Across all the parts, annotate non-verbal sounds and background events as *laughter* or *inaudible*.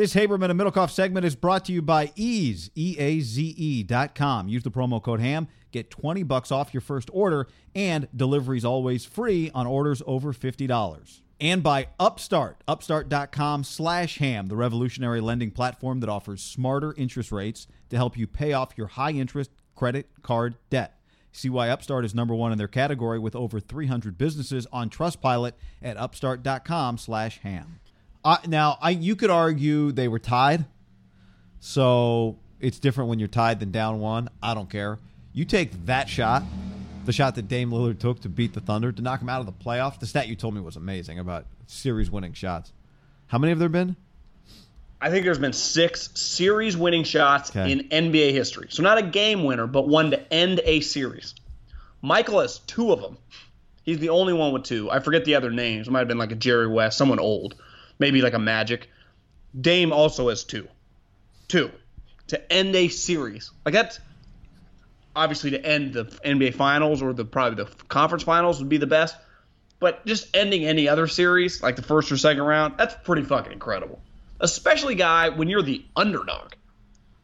This Haberman and Middlekauff segment is brought to you by Eaze, E-A-Z-E dot com. Use the promo code HAM, get 20 bucks off your first order, and delivery's always free on orders over $50. And by Upstart, upstart.com slash ham, the revolutionary lending platform that offers smarter interest rates to help you pay off your high interest credit card debt. See why Upstart is number one in their category with over 300 businesses on Trustpilot at upstart.com slash ham. Uh, now, I you could argue they were tied, so it's different when you're tied than down one. I don't care. You take that shot, the shot that Dame Lillard took to beat the Thunder to knock them out of the playoff. The stat you told me was amazing about series winning shots. How many have there been? I think there's been six series winning shots Okay. in NBA history. So not a game winner, but one to end a series. Michael has two of them. He's the only one with two. I forget the other names. It might have been like a Jerry West, someone old, maybe like a Magic. Dame also has two. Two. To end a series. Like that's obviously to end the NBA finals or the probably the conference finals would be the best. But just ending any other series, like the first or second round, that's pretty fucking incredible. Especially, guy, when you're the underdog.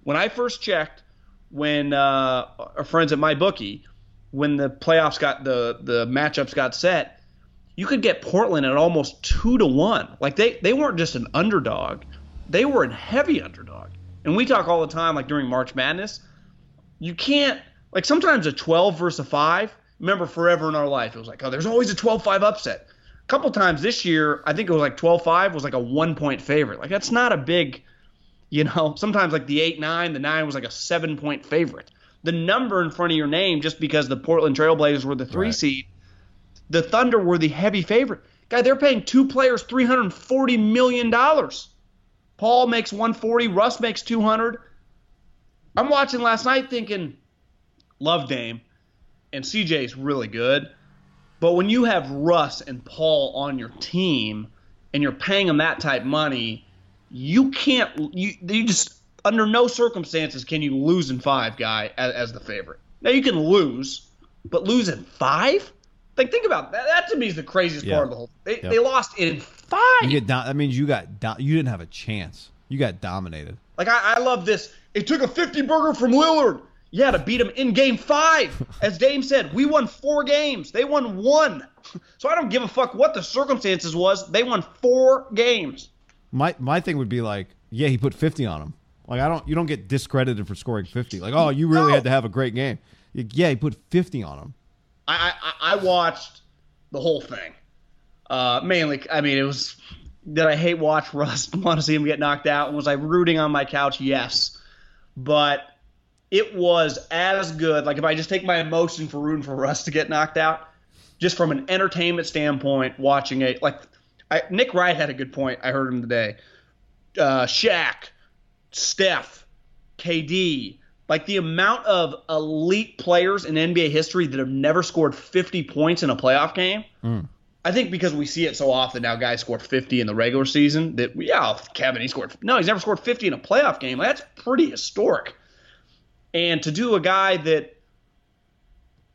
When I first checked, when uh, our friends at my bookie, when the playoffs got the the matchups got set, you could get Portland at almost two to one. Like they they weren't just an underdog, they were a heavy underdog. And we talk all the time, like during March Madness, you can't like sometimes a 12 versus a 5 remember forever in our life it was like oh there's always a 12-5 upset a couple times this year i think it was like 12-5 was like a one point favorite like that's not a big you know *laughs* sometimes like the 8-9 the 9 was like a seven point favorite the number in front of your name just because the portland trailblazers were the three Right. seed the thunder were the heavy favorite guy they're paying two players 340 million dollars paul makes 140 russ makes 200 i'm watching last night thinking love Dame, and CJ's really good. But when you have Russ and Paul on your team, and you're paying them that type money, you can't. You you just under no circumstances can you lose in five, guy, as, as the favorite. Now you can lose, but lose in five. Like think about that. That to me is the craziest Yeah. part of the whole. They, Yep. they lost in five. You get down. That means you got do- you didn't have a chance. You got dominated. Like I, I love this. It took a 50 burger from Lillard. Yeah, to beat him in game five. *laughs* As Dame said, we won four games. They won one. *laughs* So I don't give a fuck what the circumstances was. They won four games. My my thing would be like, yeah, he put 50 on him. Like I don't you don't get discredited for scoring 50. Like, oh, you really No. had to have a great game. Yeah, he put 50 on him. I, I, I watched the whole thing. Uh, mainly, I mean, it was. Did I hate watch Russ? *laughs* Want to see him get knocked out? Was I rooting on my couch? Yes, but it was as good. Like if I just take my emotion for rooting for Russ to get knocked out, just from an entertainment standpoint, watching it. Like I, Nick Wright had a good point. I heard him today. Uh, Shaq, Steph, KD, like the amount of elite players in NBA history that have never scored 50 points in a playoff game. Hmm. I think because we see it so often now, guys score 50 in the regular season. That yeah, Kevin he scored. No, he's never scored 50 in a playoff game. That's pretty historic. And to do a guy that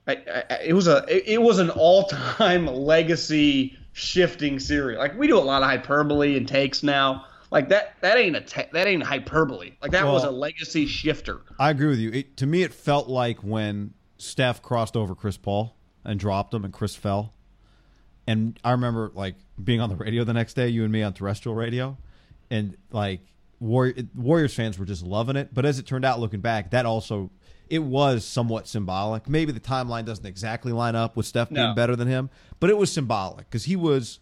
I, I, it was a it, it was an all time *laughs* legacy shifting series. Like we do a lot of hyperbole and takes now. Like that that ain't a te- that ain't hyperbole. Like that was a legacy shifter. I agree with you. It, to me, it felt like when Steph crossed over Chris Paul and dropped him, and Chris fell. And I remember like being on the radio the next day, you and me on terrestrial radio, and like Warrior, Warriors fans were just loving it. But as it turned out, looking back, that also it was somewhat symbolic. Maybe the timeline doesn't exactly line up with Steph being No. better than him, but it was symbolic because he was,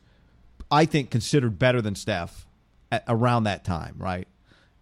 I think, considered better than Steph at, around that time, right?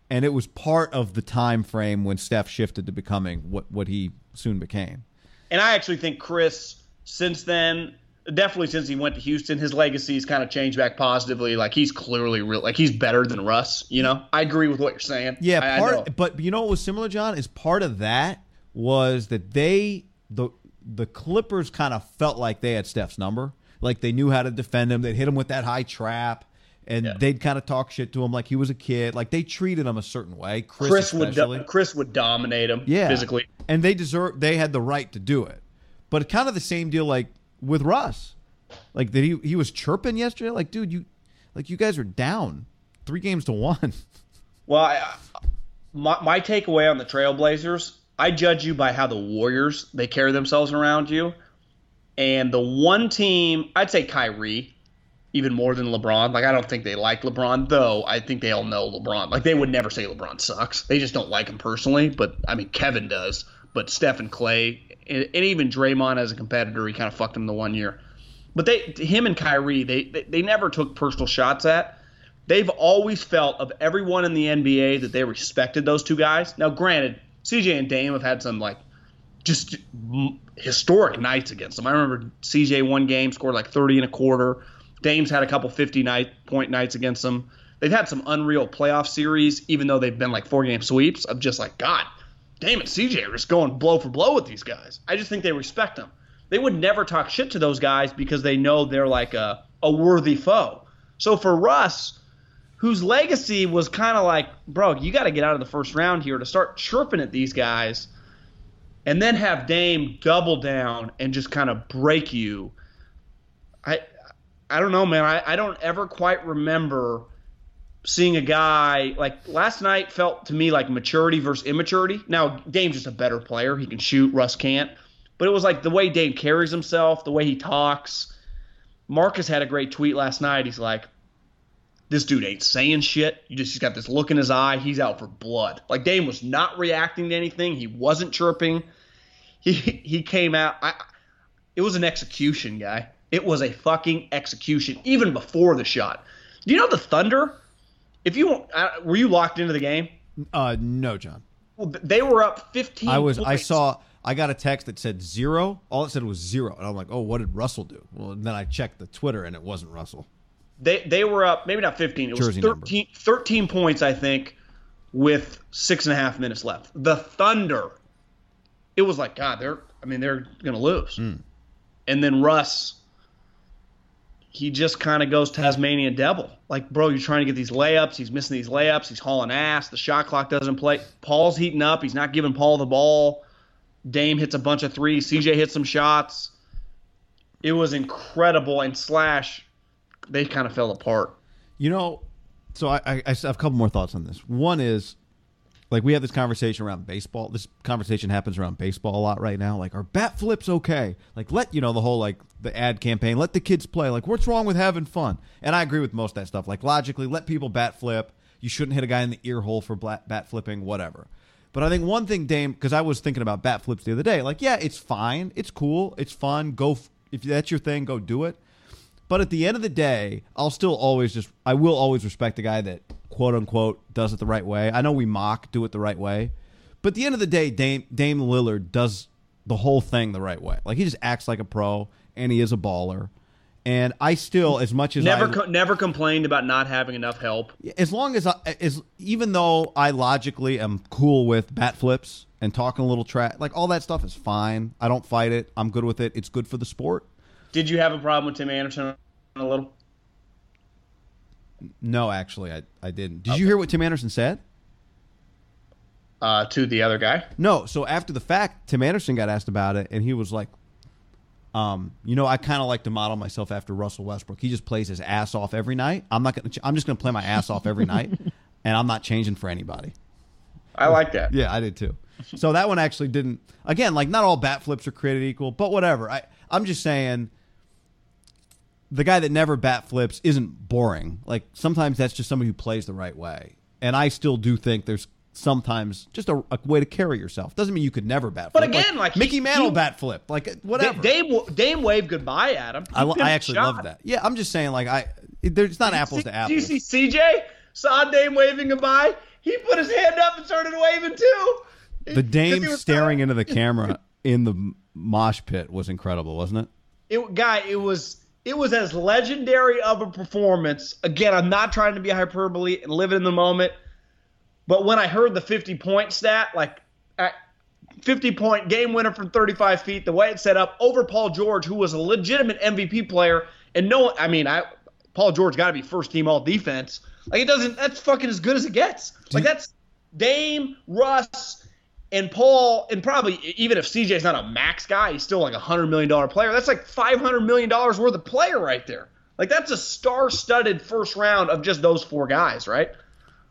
and it was part of the time frame when Steph shifted to becoming what what he soon became. And I actually think Chris, since then, definitely since he went to Houston, his legacy's kind of changed back positively. Like he's clearly real, like he's better than Russ. You know, I agree with what you're saying. Yeah, I- I part. but you know what was similar, John? Is part of that was that they the the Clippers kind of felt like they had Steph's number, like they knew how to defend him. They'd hit him with that high trap. And Yeah. they'd kind of talk shit to him like he was a kid. Like they treated him a certain way. Chris, Chris would do- Chris would dominate him yeah, physically. and they deserve. They had the right to do it, but kind of the same deal like with Russ, like that he he was chirping yesterday. Like, dude, you like you guys are down three games to one. *laughs* Well, I, my my takeaway on the Trailblazers, I judge you by how the Warriors they carry themselves around you, and the one team I'd say Kyrie, even more than LeBron. Like I don't think they like LeBron, though. I think they all know LeBron. Like they would never say LeBron sucks. They just don't like him personally. But I mean, Kevin does. But Steph and Clay, and, and even Draymond as a competitor, he kind of fucked him the one year. But they, him and Kyrie, they, they they never took personal shots at. They've always felt of everyone in the NBA that they respected those two guys. Now, granted, CJ and Dame have had some like just historic nights against them. I remember CJ one game scored like 30 and a quarter. Dame's had a couple 50 night point nights against them. They've had some unreal playoff series, even though they've been like four game sweeps. Of just like God, Dame and CJ are just going blow for blow with these guys. I just think they respect them. They would never talk shit to those guys because they know they're like a, a worthy foe. So for Russ, whose legacy was kind of like, bro, you got to get out of the first round here to start chirping at these guys, and then have Dame double down and just kind of break you. I, I don't know, man. I, I don't ever quite remember seeing a guy like last night felt to me like maturity versus immaturity. Now Dame's just a better player; he can shoot. Russ can't. But it was like the way Dame carries himself, the way he talks. Marcus had a great tweet last night. He's like, this dude ain't saying shit. You just he's got this look in his eye. He's out for blood. Like Dame was not reacting to anything. He wasn't chirping. He he came out. I, it was an execution, guy. It was a fucking execution, even before the shot. Do you know the Thunder? If you uh, were you locked into the game? Uh, no, John. Well, they were up 15. I was. I saw. I got a text that said zero. All it said was zero, and I'm like, oh, what did Russell do? Well, and then I checked the Twitter, and it wasn't Russell. they they were up maybe not 15 it was Jersey number. 13, 13 points i think with six and a half minutes left the thunder it was like god they're i mean they're gonna lose Hmm. and then russ he just kind of goes tasmanian devil. Like bro you're trying to get these layups he's missing these layups he's hauling ass the shot clock doesn't play. Paul's heating up he's not giving paul the ball. Dame hits a bunch of threes cj hits some shots. It was incredible and slash they kind of fell apart. You know, so I, I, I have a couple more thoughts on this. One is, like, we have this conversation around baseball. This conversation happens around baseball a lot right now. Like, are bat flips okay? Like, let you know the whole like the ad campaign. Let the kids play. Like, what's wrong with having fun? And I agree with most of that stuff. Like, logically, let people bat flip. You shouldn't hit a guy in the ear hole for bat, flipping. Whatever. But I think one thing, Dame, because I was thinking about bat flips the other day. Like, yeah, it's fine. It's cool. It's fun. Go f- if that's your thing. Go do it. But at the end of the day, I'll still always just I will always respect the guy that quote unquote does it the right way. I know we mock do it the right way, but at the end of the day, Dame Dame Lillard does the whole thing the right way. Like he just acts like a pro, and he is a baller. And I still, as much as Never, I, co- never complained about not having enough help. as long as I, as even though I logically am cool with bat flips and talking a little trash, like all that stuff is fine. I don't fight it. I'm good with it. It's good for the sport. Did you have a problem with Tim Anderson a little? No, actually, I, I didn't. Did you hear what Tim Anderson said? Uh, to the other guy. No. So after the fact, Tim Anderson got asked about it, and he was like, um, you know, I kind of like to model myself after Russell Westbrook. He just plays his ass off every night. I'm not gonna. I'm just gonna play my ass off every night, *laughs* and I'm not changing for anybody. I like that. Yeah, I did too. So that one actually didn't. Again, like not all bat flips are created equal, but whatever. I I'm just saying. The guy that never bat flips isn't boring. Like sometimes that's just somebody who plays the right way, and I still do think there's sometimes just a, a way to carry yourself. Doesn't mean you could never bat Flip. But again, like, he- Mickey Mantle he- bat flip, like whatever. Dame, Dame waved goodbye at him. I, I actually shot. love that. Yeah, I'm just saying, like I, there's not apples to apples. Do you see CJ? Saw Dame waving goodbye. He put his hand up and started waving too. The Dame staring into the *laughs* camera in the mosh pit was incredible, wasn't it? it guy it was it was as legendary of a performance. Again i'm not trying to be hyperbole and live in the moment but when i heard the 50 point stat like at 50 point game winner from 35 feet the way it set up over paul george who was a legitimate mvp player and no i mean i paul george got to be first team all defense. Like it doesn't that's fucking as good as it gets. Like that's dame russ and Paul, and probably even if CJ's not a max guy, he's still like a hundred million dollar player. That's like five hundred million dollars worth of player right there. Like that's a star-studded first round of just those four guys, right?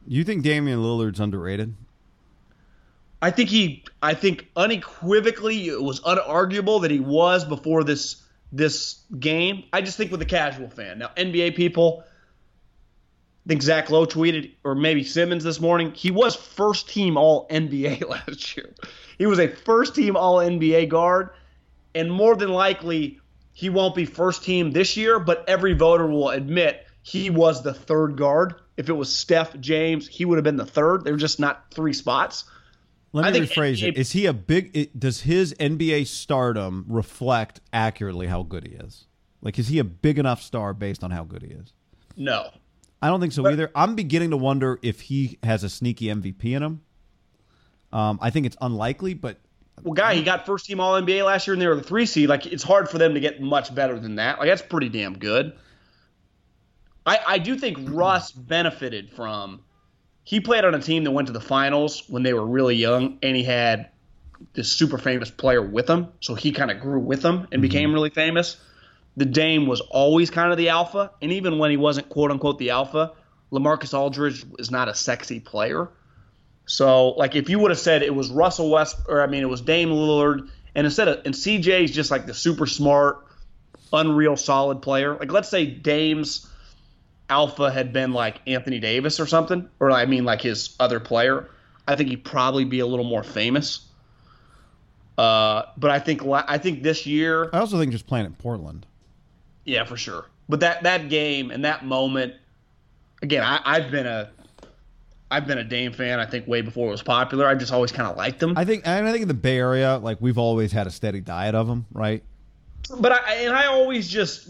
You think Damian Lillard's underrated? I think he, I think unequivocally, it was unarguable that he was before this this game. I just think with the casual fan now, NBA people. I think Zach Lowe tweeted, or maybe Simmons this morning. He was first team All NBA *laughs* last year. He was a first team All NBA guard, and more than likely he won't be first team this year. But every voter will admit he was the third guard. If it was Steph James, he would have been the third. They're just not three spots. Let I me think rephrase it. it- Is he a big? Does his NBA stardom reflect accurately how good he is? Like, is he a big enough star based on how good he is? No, I don't think so either. I'm beginning to wonder if he has a sneaky MVP in him. Um, I think it's unlikely, but Well, guy, he got first team All NBA last year, and they were the three seed. Like, it's hard for them to get much better than that. Like, that's pretty damn good. I, I do think Russ benefited from. He played on a team that went to the finals when they were really young, and he had this super famous player with him. So he kind of grew with them and became really famous. The Dame was always kind of the alpha, and even when he wasn't quote unquote the alpha, LaMarcus Aldridge is not a sexy player. So, like, if you would have said it was Russell West, or I mean, it was Dame Lillard, and instead of and CJ's just like the super smart, unreal solid player. Like, let's say Dame's alpha had been like Anthony Davis or something, or I mean, like his other player. I think he'd probably be a little more famous. Uh, but I think I think this year, I also think just playing in Portland. Yeah, for sure. But that that game and that moment, again, I, I've been a I've been a Dame fan. I think way before it was popular. I just always kind of liked them. I think, and I think in the Bay Area, like we've always had a steady diet of them, right? but I and I always just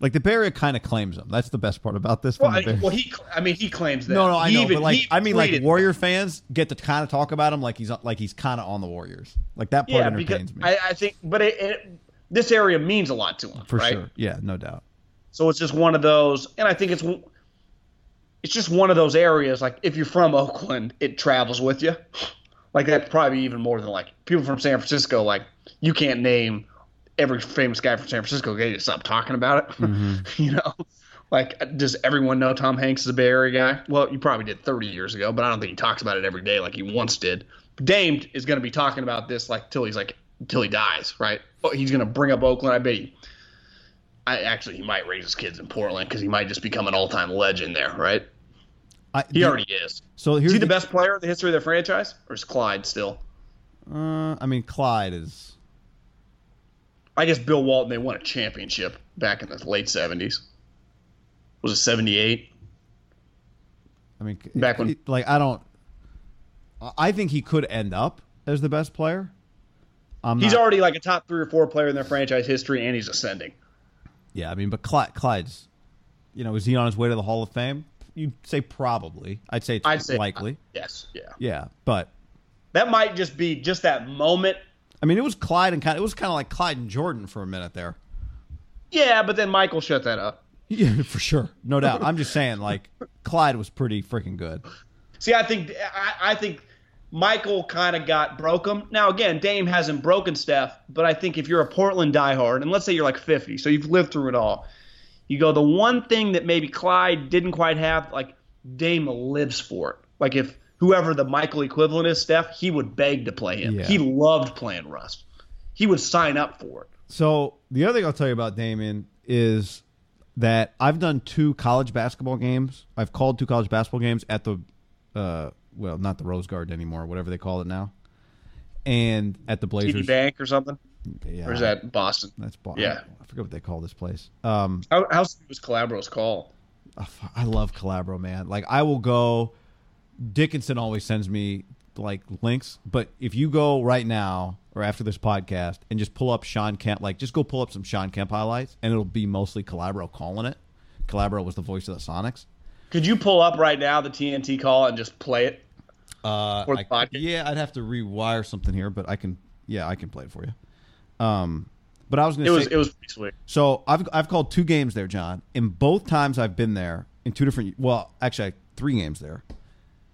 Like the Bay Area kind of claims them. That's the best part about this. well, I, well he I mean he claims that. no, no, I He know, even- but like I mean, like Warrior fans get to kind of talk about him like he's like he's kind of on the Warriors. Like that part Yeah, entertains me I, I think, but it, it, this area means a lot to him, for right? sure. Yeah, no doubt. So it's just one of those, and I think it's it's just one of those areas. Like if you're from Oakland, it travels with you. Like that's probably even more than like people from San Francisco. Like you can't name every famous guy from San Francisco. They just stop talking about it. Mm-hmm. *laughs* you know, like does everyone know Tom Hanks is a Bay Area guy? Well, you probably did 30 years ago, but I don't think he talks about it every day like he once did. Dame is going to be talking about this like till he's like till he dies, right? Oh, he's going to bring up Oakland. I bet he. I actually he might raise his kids in Portland because he might just become an all-time legend there, right? I, He already is. So here's Is he the best player in the history of the franchise, or is Clyde still? Uh, I mean, Clyde is. I guess Bill Walton. They won a championship back in the late '70s. Was it '78? I mean, Back when- like I don't. I think he could end up as the best player. I'm He's not- already like a top three or four player in their franchise history, and he's ascending. Yeah, I mean, but Clyde, Clyde's. You know, is he on his way to the Hall of Fame? You'd say probably. I'd say it's I'd say likely. Yes, yeah. Yeah, but That might just be just that moment. I mean, it was Clyde and kind. Of, it was kind of like Clyde and Jordan for a minute there. Yeah, but then Michael shut that up. *laughs* Yeah, for sure, no doubt. I'm just saying, like Clyde was pretty freaking good. See, I think I, I think Michael kind of got broke him. Now again, Dame hasn't broken Steph, but I think if you're a Portland diehard, and let's say you're like 50, so you've lived through it all, you go the one thing that maybe Clyde didn't quite have, like Dame lives for it. Like if whoever the Michael equivalent is, Steph, he would beg to play him. Yeah. He loved playing Russ. He would sign up for it. So the other thing I'll tell you about Damian is that I've done two college basketball games. I've called two college basketball games at the, uh, well, not the Rose Garden anymore, whatever they call it now, and at the TD Blazers. Bank or something, Yeah, or is that Boston? that's Bo- Yeah. I forget what they call this place. Um, How how was Calabro's call? I love Calabro, man. Like I will go. Dickinson always sends me like links, but if you go right now or after this podcast and just pull up Shawn Kemp, like just go pull up some Shawn Kemp highlights, and it'll be mostly Calabro calling it. Calabro was the voice of the Sonics. Could you pull up right now the TNT call and just play it? Uh, I- yeah, I'd have to rewire something here, but I can. Yeah, I can play it for you. Um, but I was going It to was say it was pretty sweet. So I've I've called two games there, John. And both times I've been there in two different. Well, actually, three games there.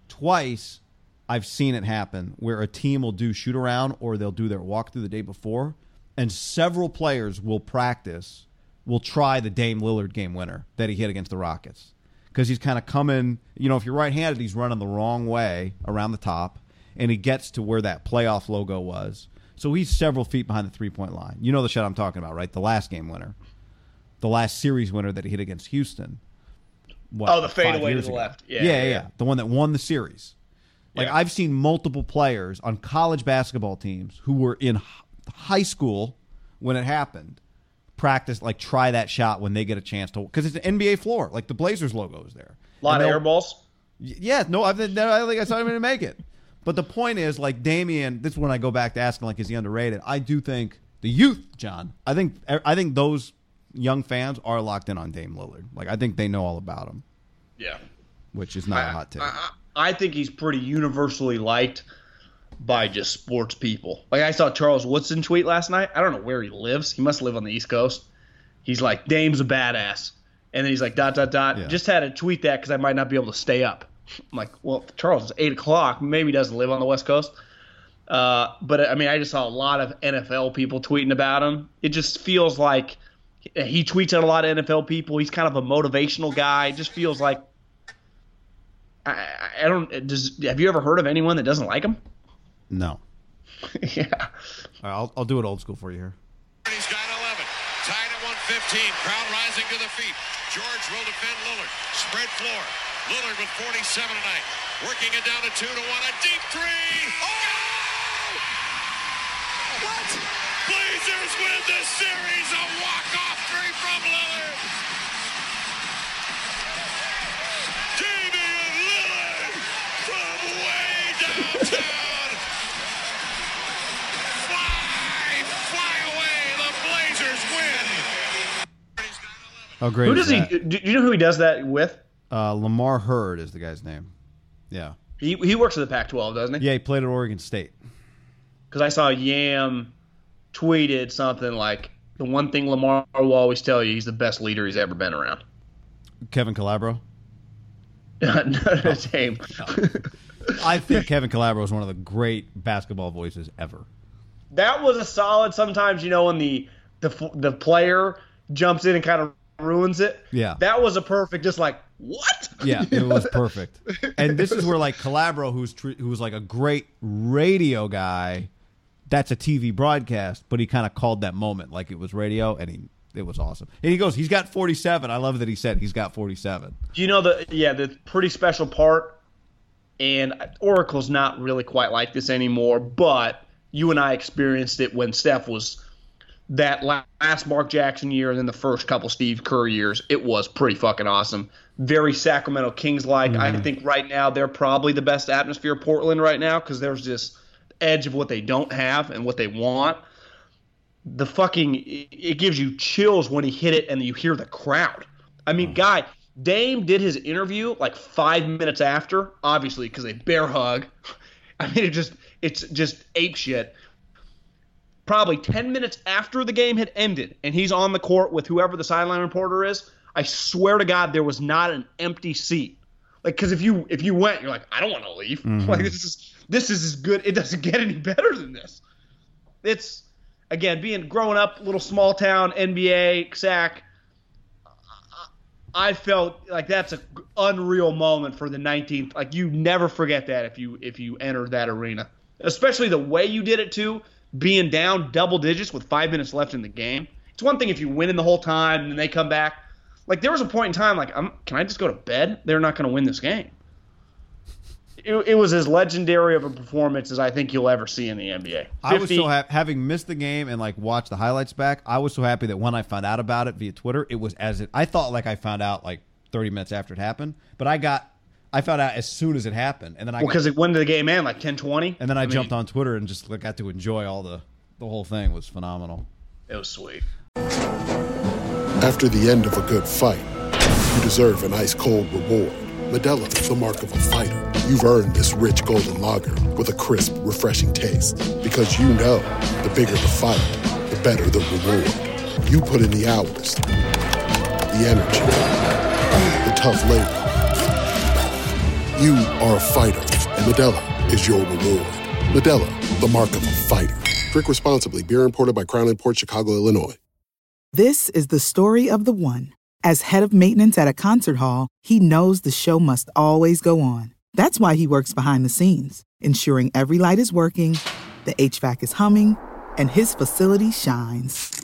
Twice, I've seen it happen where a team will do shoot around or they'll do their walkthrough the day before, and several players will practice, will try the Dame Lillard game winner that he hit against the Rockets because he's kind of coming. You know, if you're right-handed, he's running the wrong way around the top, and he gets to where that playoff logo was. So he's several feet behind the three-point line. You know the shot I'm talking about, right? The last game winner, the last series winner that he hit against Houston. What, Oh, the fadeaway to the ago. left. yeah, Yeah, yeah, yeah. yeah. The one that won the series. Like Yeah. I've seen multiple players on college basketball teams who were in high school when it happened practice like try that shot when they get a chance to because it's an NBA floor like the Blazers logo is there. A lot of they'll- air balls. Yeah, no, I've, no, I don't think I saw him even make it. But the point is, like Damian, this is when I go back to asking, like, is he underrated? I do think the youth, John. I think er, I think those young fans are locked in on Dame Lillard. Like, I think they know all about him, Yeah. which is not a hot take. I, I I think he's pretty universally liked by just sports people. Like I saw Charles Woodson tweet last night. I don't know where he lives. He must live on the East Coast. He's like, Dame's a badass. And then he's like, dot, dot, dot. Yeah. Just had to tweet that because I might not be able to stay up. I'm like, well, Charles, it's 8 o'clock. Maybe he doesn't live on the West Coast. Uh, but I mean, I just saw a lot of NFL people tweeting about him. It just feels like he tweets at a lot of NFL people. He's kind of a motivational guy. It just feels like I, I- I don't. Does have you ever heard of anyone that doesn't like him? No, *laughs* yeah. All right, I'll I'll do it old school for you here. He's got 11. Tied at 115. Crowd rising to the feet. George will defend Lillard. Spread floor. Lillard with 47 tonight. Working it down to 2 to 1. A deep three. Oh! What? Blazers win the series. A walk-off three from Lillard. Damian Lillard from way downtown. How great Who does he? that? Do you know who he does that with? Uh, Lamar Hurd is the guy's name. Yeah, He he works at the Pac-12, doesn't he? yeah, he played at Oregon State. Because I saw Yam tweeted something like, "The one thing Lamar will always tell you, he's the best leader he's ever been around." Kevin Calabro. *laughs* no, Dame. I think Kevin Calabro is one of the great basketball voices ever. that was a solid. Sometimes you know when the the the player jumps in and kind of ruins it. Yeah. that was a perfect. Just like what? Yeah, it was *laughs* perfect. And this is where like Calabro, who's tr- who was like a great radio guy, that's a TV broadcast, but he kind of called that moment like it was radio, and he it was awesome. And he goes, he's got forty seven. I love that he said he's got forty seven. You know the yeah the pretty special part, and Oracle's not really quite like this anymore. But you and I experienced it when Steph was that last Mark Jackson year and then the first couple Steve Kerr years. It was pretty fucking awesome. Very Sacramento Kings like. I mm-hmm. think right now they're probably the best atmosphere Portland right now because there's this edge of what they don't have and what they want. The fucking it it gives you chills when he hit it and you hear the crowd. I mean, mm. guy, Dame did his interview like five minutes after, obviously because they bear hug. *laughs* I mean, it just it's just ape shit. Probably ten minutes after the game had ended, and he's on the court with whoever the sideline reporter is. I swear to God, there was not an empty seat. Like, because if you if you went, you're like, I don't want to leave. *laughs* Mm-hmm. Like this is this is as good. It doesn't get any *laughs* better than this. It's again being growing up, little small town NBA sack. I felt like that's an unreal moment for the 19th. Like you never forget that if you if you enter that arena, especially the way you did it too, being down double digits with five minutes left in the game. It's one thing if you win in the whole time and then they come back. Like there was a point in time like I'm, can I just go to bed? They're not going to win this game. It, it was as legendary of a performance as I think you'll ever see in the NBA. I was 50 so happy having missed the game and like watched the highlights back. I was so happy that when I found out about it via Twitter, it was as it. I thought like I found out like 30 minutes after it happened, but I got I found out as soon as it happened, and then I Well, because it went to the game end like 10-20. and then I, mean, jumped on Twitter and just got to enjoy all the the whole thing It was phenomenal. It was sweet. After the end of a good fight, you deserve an ice cold reward. Modelo, the mark of a fighter. You've earned this rich golden lager with a crisp, refreshing taste. Because you know the bigger the fight, the better the reward. You put in the hours, the energy, the tough labor. You are a fighter, and Modelo is your reward. Modelo, the mark of a fighter. Drink responsibly. Beer imported by Crown Port Chicago, Illinois. This is the story of the one. As head of maintenance at a concert hall, he knows the show must always go on. That's why he works behind the scenes, ensuring every light is working, the HVAC is humming, and his facility shines.